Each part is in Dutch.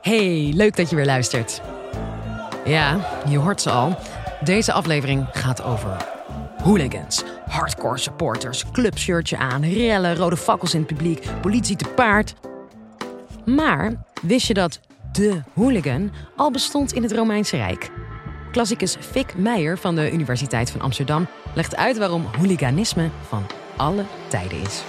Hey, leuk dat je weer luistert. Ja, je hoort ze al. Deze aflevering gaat over hooligans. Hardcore supporters, clubshirtje aan, rellen, rode fakkels in het publiek, politie te paard. Maar wist je dat de hooligan al bestond in het Romeinse Rijk? Klassicus Fik Meijer van de Universiteit van Amsterdam legt uit waarom hooliganisme van alle tijden is.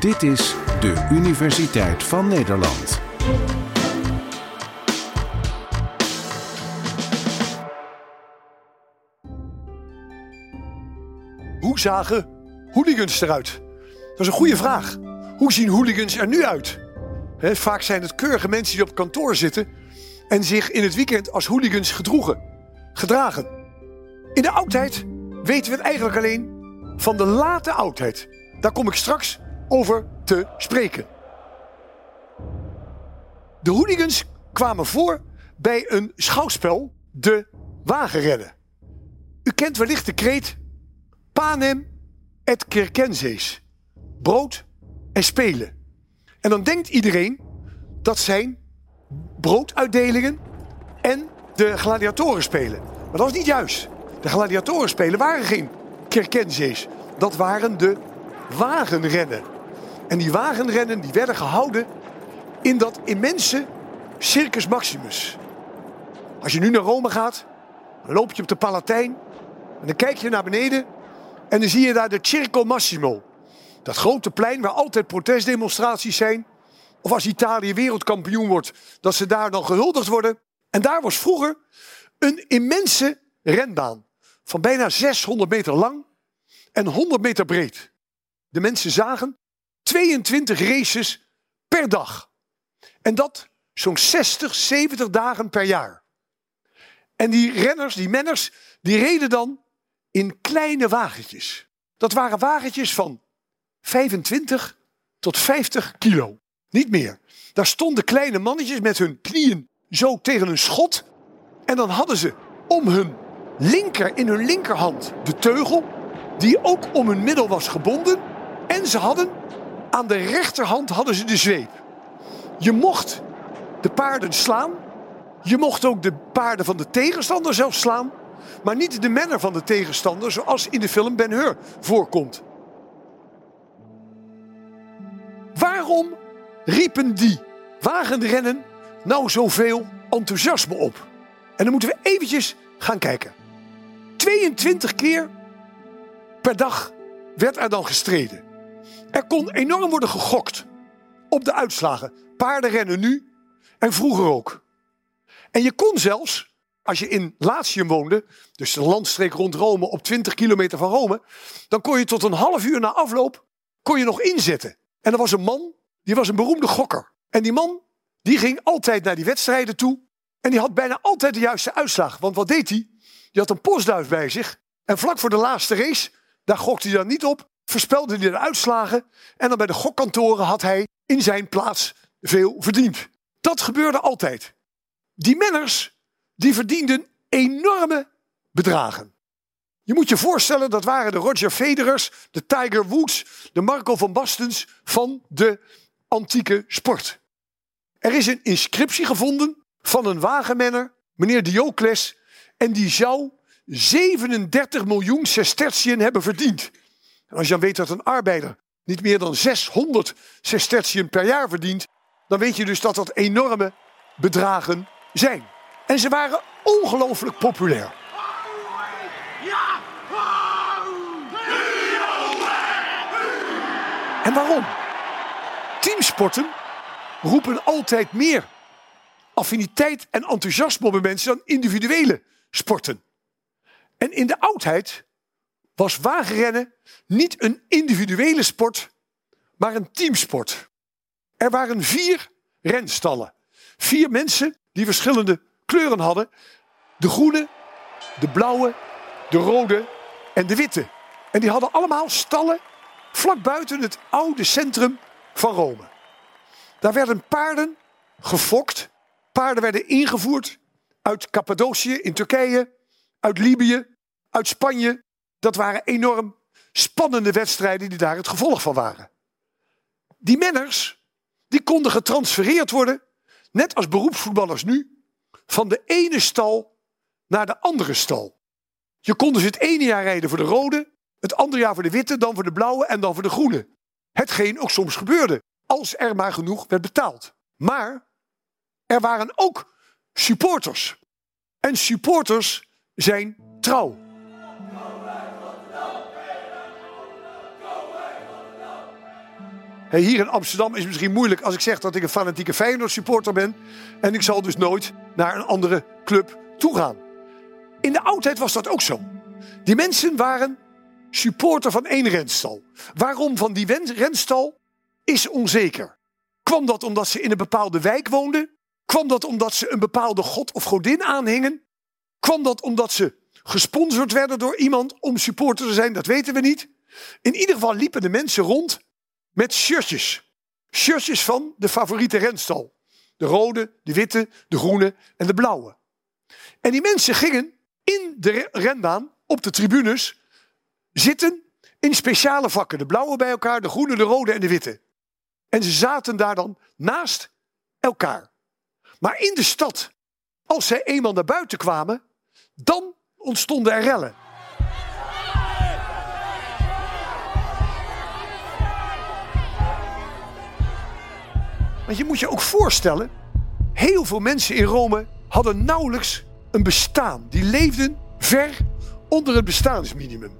Dit is de Universiteit van Nederland. Hoe zagen hooligans eruit? Dat is een goede vraag. Hoe zien hooligans er nu uit? Vaak zijn het keurige mensen die op kantoor zitten en zich in het weekend als hooligans gedroegen, gedragen. In de oudheid weten we het eigenlijk alleen van de late oudheid. Daar kom ik straks over te spreken. De hooligans kwamen voor bij een schouwspel, de wagenrennen. U kent wellicht de kreet Panem et circenses. Brood en spelen. En dan denkt iedereen dat zijn brooduitdelingen en de gladiatoren spelen. Maar dat was niet juist. De gladiatoren spelen waren geen circenses. Dat waren de wagenrennen. En die wagenrennen die werden gehouden in dat immense Circus Maximus. Als je nu naar Rome gaat, dan loop je op de Palatijn en dan kijk je naar beneden en dan zie je daar de Circo Massimo. Dat grote plein waar altijd protestdemonstraties zijn. Of als Italië wereldkampioen wordt, dat ze daar dan gehuldigd worden. En daar was vroeger een immense renbaan. Van bijna 600 meter lang en 100 meter breed. De mensen zagen 22 races per dag. En dat zo'n 60, 70 dagen per jaar. En die renners, die menners, die reden dan in kleine wagentjes. Dat waren wagentjes van 25 tot 50 kilo. Niet meer. Daar stonden kleine mannetjes met hun knieën zo tegen een schot. En dan hadden ze om hun linker, in hun linkerhand, de teugel. Die ook om hun middel was gebonden. En ze hadden aan de rechterhand hadden ze de zweep. Je mocht de paarden slaan. Je mocht ook de paarden van de tegenstander zelf slaan. Maar niet de menner van de tegenstander, zoals in de film Ben Hur voorkomt. Waarom riepen die wagenrennen nou zoveel enthousiasme op? En dan moeten we eventjes gaan kijken. 22 keer per dag werd er dan gestreden. Er kon enorm worden gegokt op de uitslagen. Paarden rennen nu en vroeger ook. En je kon zelfs, als je in Latium woonde, dus de landstreek rond Rome op 20 kilometer van Rome, dan kon je tot een half uur na afloop kon je nog inzetten. En er was een man, die was een beroemde gokker. En die man, die ging altijd naar die wedstrijden toe en die had bijna altijd de juiste uitslag. Want wat deed hij? Die had een postduif bij zich en vlak voor de laatste race, daar gokte hij dan niet op, voorspelde hij de uitslagen en dan bij de gokkantoren had hij in zijn plaats veel verdiend. Dat gebeurde altijd. Die menners, die verdienden enorme bedragen. Je moet je voorstellen, dat waren de Roger Federers, de Tiger Woods, de Marco van Bastens van de antieke sport. Er is een inscriptie gevonden van een wagenmenner, meneer Diocles, en die zou 37 miljoen sestertien hebben verdiend. Als je dan weet dat een arbeider niet meer dan 600 sestertien per jaar verdient, dan weet je dus dat dat enorme bedragen zijn. En ze waren ongelooflijk populair. En waarom? Teamsporten roepen altijd meer affiniteit en enthousiasme bij mensen dan individuele sporten. En in de oudheid was wagenrennen niet een individuele sport, maar een teamsport. Er waren vier renstallen. Vier mensen die verschillende kleuren hadden. De groene, de blauwe, de rode en de witte. En die hadden allemaal stallen vlak buiten het oude centrum van Rome. Daar werden paarden gefokt. Paarden werden ingevoerd uit Cappadocië in Turkije, uit Libië, uit Spanje. Dat waren enorm spannende wedstrijden die daar het gevolg van waren. Die menners, die konden getransfereerd worden net als beroepsvoetballers nu, van de ene stal naar de andere stal. Je kon dus het ene jaar rijden voor de rode, het andere jaar voor de witte, dan voor de blauwe en dan voor de groene. Hetgeen ook soms gebeurde, als er maar genoeg werd betaald. Maar er waren ook supporters. En supporters zijn trouw. Hier in Amsterdam is het misschien moeilijk als ik zeg dat ik een fanatieke Feyenoord supporter ben. En ik zal dus nooit naar een andere club toe gaan. In de oudheid was dat ook zo. Die mensen waren supporter van één renstal. Waarom van die renstal is onzeker. Kwam dat omdat ze in een bepaalde wijk woonden? Kwam dat omdat ze een bepaalde god of godin aanhingen? Kwam dat omdat ze gesponsord werden door iemand om supporter te zijn? Dat weten we niet. In ieder geval liepen de mensen rond met shirtjes. Shirtjes van de favoriete renstal. De rode, de witte, de groene en de blauwe. En die mensen gingen in de renbaan op de tribunes zitten in speciale vakken. De blauwe bij elkaar, de groene, de rode en de witte. En ze zaten daar dan naast elkaar. Maar in de stad, als zij eenmaal naar buiten kwamen, dan ontstonden er rellen. Want je moet je ook voorstellen, heel veel mensen in Rome hadden nauwelijks een bestaan. Die leefden ver onder het bestaansminimum.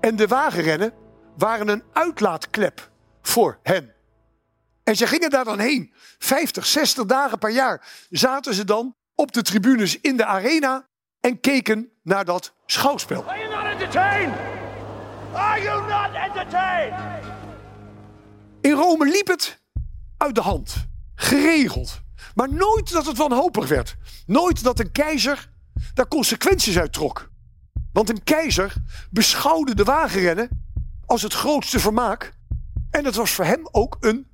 En de wagenrennen waren een uitlaatklep voor hen. En ze gingen daar dan heen. 50, 60 dagen per jaar zaten ze dan op de tribunes in de arena en keken naar dat schouwspel. Are you not entertained? Are you not entertained? In Rome liep het uit de hand. Geregeld. Maar nooit dat het wanhopig werd. Nooit dat een keizer daar consequenties uit trok. Want een keizer beschouwde de wagenrennen als het grootste vermaak. En het was voor hem ook een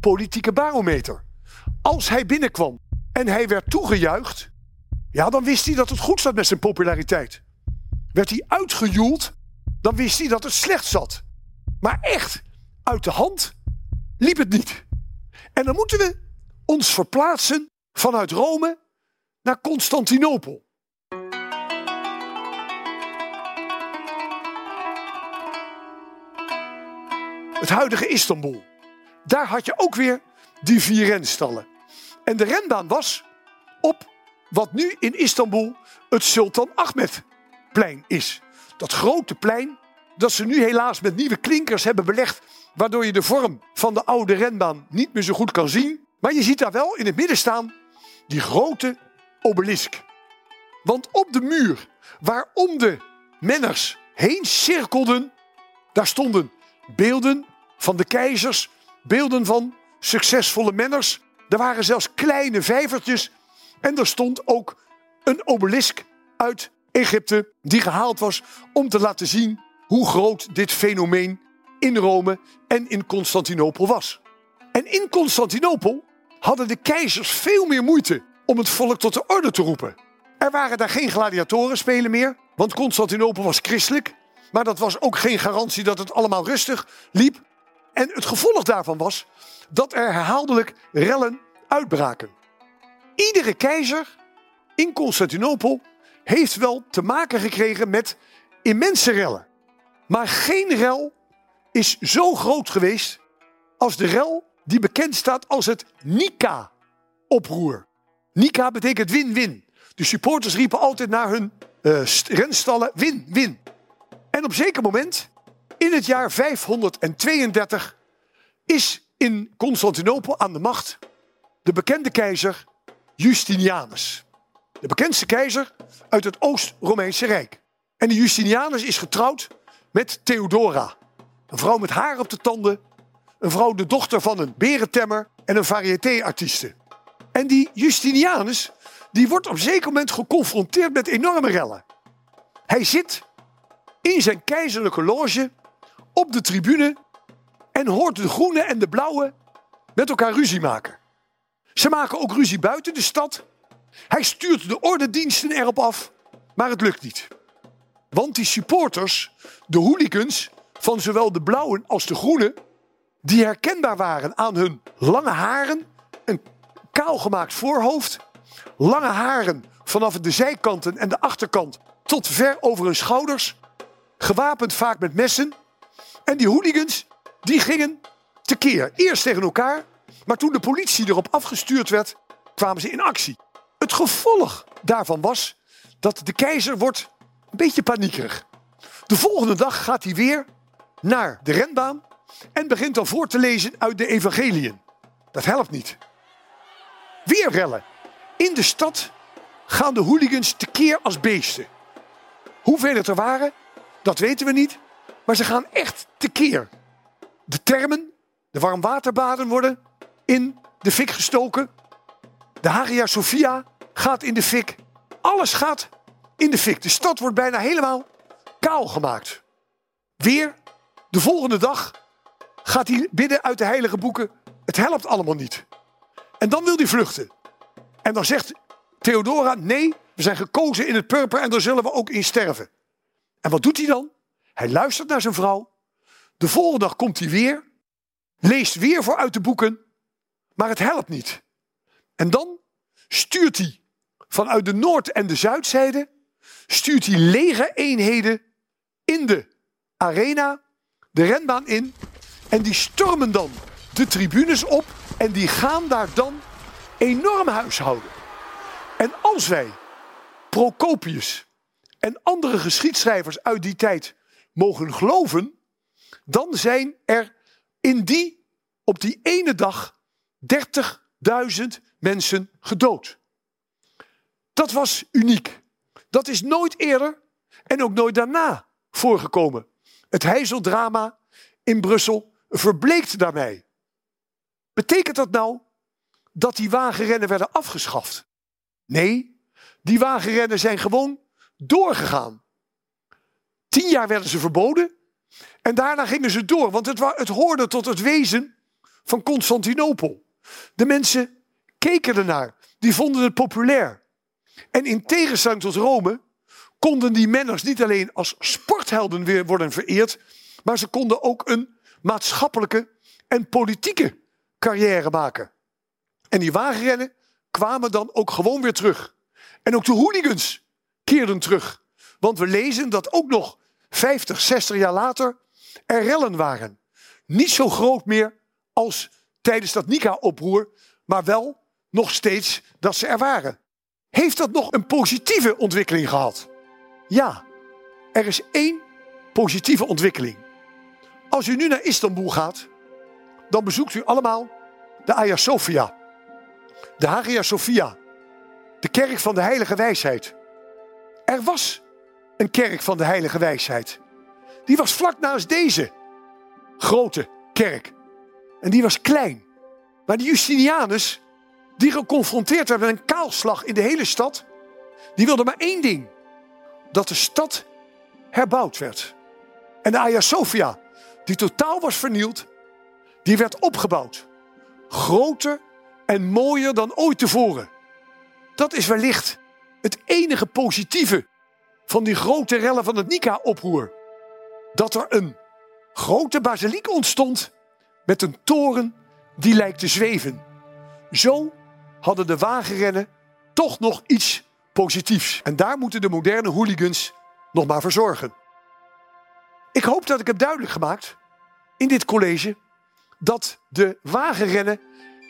politieke barometer. Als hij binnenkwam en hij werd toegejuicht, ja, dan wist hij dat het goed zat met zijn populariteit. Werd hij uitgejoeld, dan wist hij dat het slecht zat. Maar echt, uit de hand liep het niet. En dan moeten we ons verplaatsen vanuit Rome naar Constantinopel. Het huidige Istanbul. Daar had je ook weer die vier renstallen. En de renbaan was op wat nu in Istanbul het Sultan Ahmedplein is. Dat grote plein dat ze nu helaas met nieuwe klinkers hebben belegd, waardoor je de vorm van de oude renbaan niet meer zo goed kan zien. Maar je ziet daar wel in het midden staan die grote obelisk. Want op de muur waarom de menners heen cirkelden, daar stonden beelden van de keizers, beelden van succesvolle menners. Er waren zelfs kleine vijvertjes en er stond ook een obelisk uit Egypte die gehaald was om te laten zien hoe groot dit fenomeen in Rome en in Constantinopel was. En in Constantinopel hadden de keizers veel meer moeite om het volk tot de orde te roepen. Er waren daar geen gladiatorenspelen meer, want Constantinopel was christelijk. Maar dat was ook geen garantie dat het allemaal rustig liep. En het gevolg daarvan was dat er herhaaldelijk rellen uitbraken. Iedere keizer in Constantinopel heeft wel te maken gekregen met immense rellen. Maar geen rel is zo groot geweest als de rel die bekend staat als het Nika-oproer. Nika betekent win-win. De supporters riepen altijd naar hun uh, renstallen win-win. En op zeker moment, in het jaar 532, is in Constantinopel aan de macht de bekende keizer Justinianus. De bekendste keizer uit het Oost-Romeinse Rijk. En die Justinianus is getrouwd met Theodora. Een vrouw met haar op de tanden. Een vrouw de dochter van een berentemmer en een variété-artieste. En die Justinianus die wordt op zeker moment geconfronteerd met enorme rellen. Hij zit in zijn keizerlijke loge op de tribune en hoort de groene en de blauwe met elkaar ruzie maken. Ze maken ook ruzie buiten de stad. Hij stuurt de ordendiensten erop af, maar het lukt niet. Want die supporters, de hooligans van zowel de blauwen als de groenen, die herkenbaar waren aan hun lange haren, een kaalgemaakt voorhoofd, lange haren vanaf de zijkanten en de achterkant tot ver over hun schouders, gewapend vaak met messen. En die hooligans, die gingen tekeer. Eerst tegen elkaar, maar toen de politie erop afgestuurd werd, kwamen ze in actie. Het gevolg daarvan was dat de keizer wordt een beetje paniekerig. De volgende dag gaat hij weer naar de renbaan en begint dan voor te lezen uit de evangeliën. Dat helpt niet. Weer rellen. In de stad gaan de hooligans tekeer als beesten. Hoeveel het er waren, dat weten we niet. Maar ze gaan echt tekeer. De termen, de warmwaterbaden worden in de fik gestoken. De Hagia Sophia gaat in de fik. Alles gaat in de fik. De stad wordt bijna helemaal kaal gemaakt. Weer, de volgende dag, gaat hij bidden uit de heilige boeken. Het helpt allemaal niet. En dan wil hij vluchten. En dan zegt Theodora, nee, we zijn gekozen in het purper en daar zullen we ook in sterven. En wat doet hij dan? Hij luistert naar zijn vrouw. De volgende dag komt hij weer. Leest weer vooruit de boeken. Maar het helpt niet. En dan stuurt hij vanuit de noord- en de zuidzijde. Stuurt hij lege eenheden in de arena, de renbaan in. En die stormen dan de tribunes op. En die gaan daar dan enorm huishouden. En als wij Procopius en andere geschiedschrijvers uit die tijd mogen geloven, dan zijn er in die, op die ene dag 30.000 mensen gedood. Dat was uniek. Dat is nooit eerder en ook nooit daarna voorgekomen. Het heizeldrama in Brussel verbleekt daarmee. Betekent dat nou dat die wagenrennen werden afgeschaft? Nee, die wagenrennen zijn gewoon doorgegaan. Tien jaar werden ze verboden en daarna gingen ze door, want het, het hoorde tot het wezen van Constantinopel. De mensen keken ernaar, die vonden het populair. En in tegenstelling tot Rome konden die menners niet alleen als sporthelden weer worden vereerd, maar ze konden ook een maatschappelijke en politieke carrière maken. En die wagenrennen kwamen dan ook gewoon weer terug. En ook de hooligans keerden terug. Want we lezen dat ook nog 50, 60 jaar later er rellen waren. Niet zo groot meer als tijdens dat Nika-oproer, maar wel nog steeds dat ze er waren. Heeft dat nog een positieve ontwikkeling gehad? Ja, er is één positieve ontwikkeling. Als u nu naar Istanbul gaat, dan bezoekt u allemaal de Hagia Sophia. De Hagia Sophia, de kerk van de heilige wijsheid. Er was een kerk van de heilige wijsheid. Die was vlak naast deze grote kerk. En die was klein. Maar de Justinianus, die geconfronteerd werd met een kaalslag in de hele stad, die wilde maar één ding: dat de stad herbouwd werd. En de Hagia Sophia, die totaal was vernield, die werd opgebouwd. Groter en mooier dan ooit tevoren. Dat is wellicht het enige positieve van die grote rellen van het Nika-oproer. Dat er een grote basiliek ontstond met een toren die lijkt te zweven. Zo hadden de wagenrennen toch nog iets positiefs. En daar moeten de moderne hooligans nog maar voor zorgen. Ik hoop dat ik heb duidelijk gemaakt in dit college dat de wagenrennen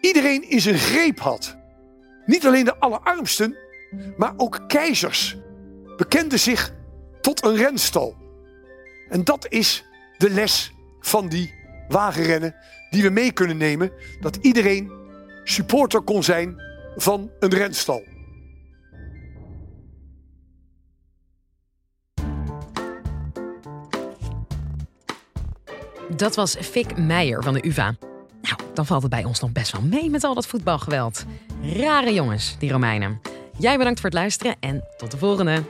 iedereen in zijn greep had. Niet alleen de allerarmsten, maar ook keizers bekenden zich tot een renstal. En dat is de les van die wagenrennen die we mee kunnen nemen. Dat iedereen supporter kon zijn van een renstal. Dat was Fik Meijer van de UvA. Nou, dan valt het bij ons nog best wel mee met al dat voetbalgeweld. Rare jongens, die Romeinen. Jij bedankt voor het luisteren en tot de volgende.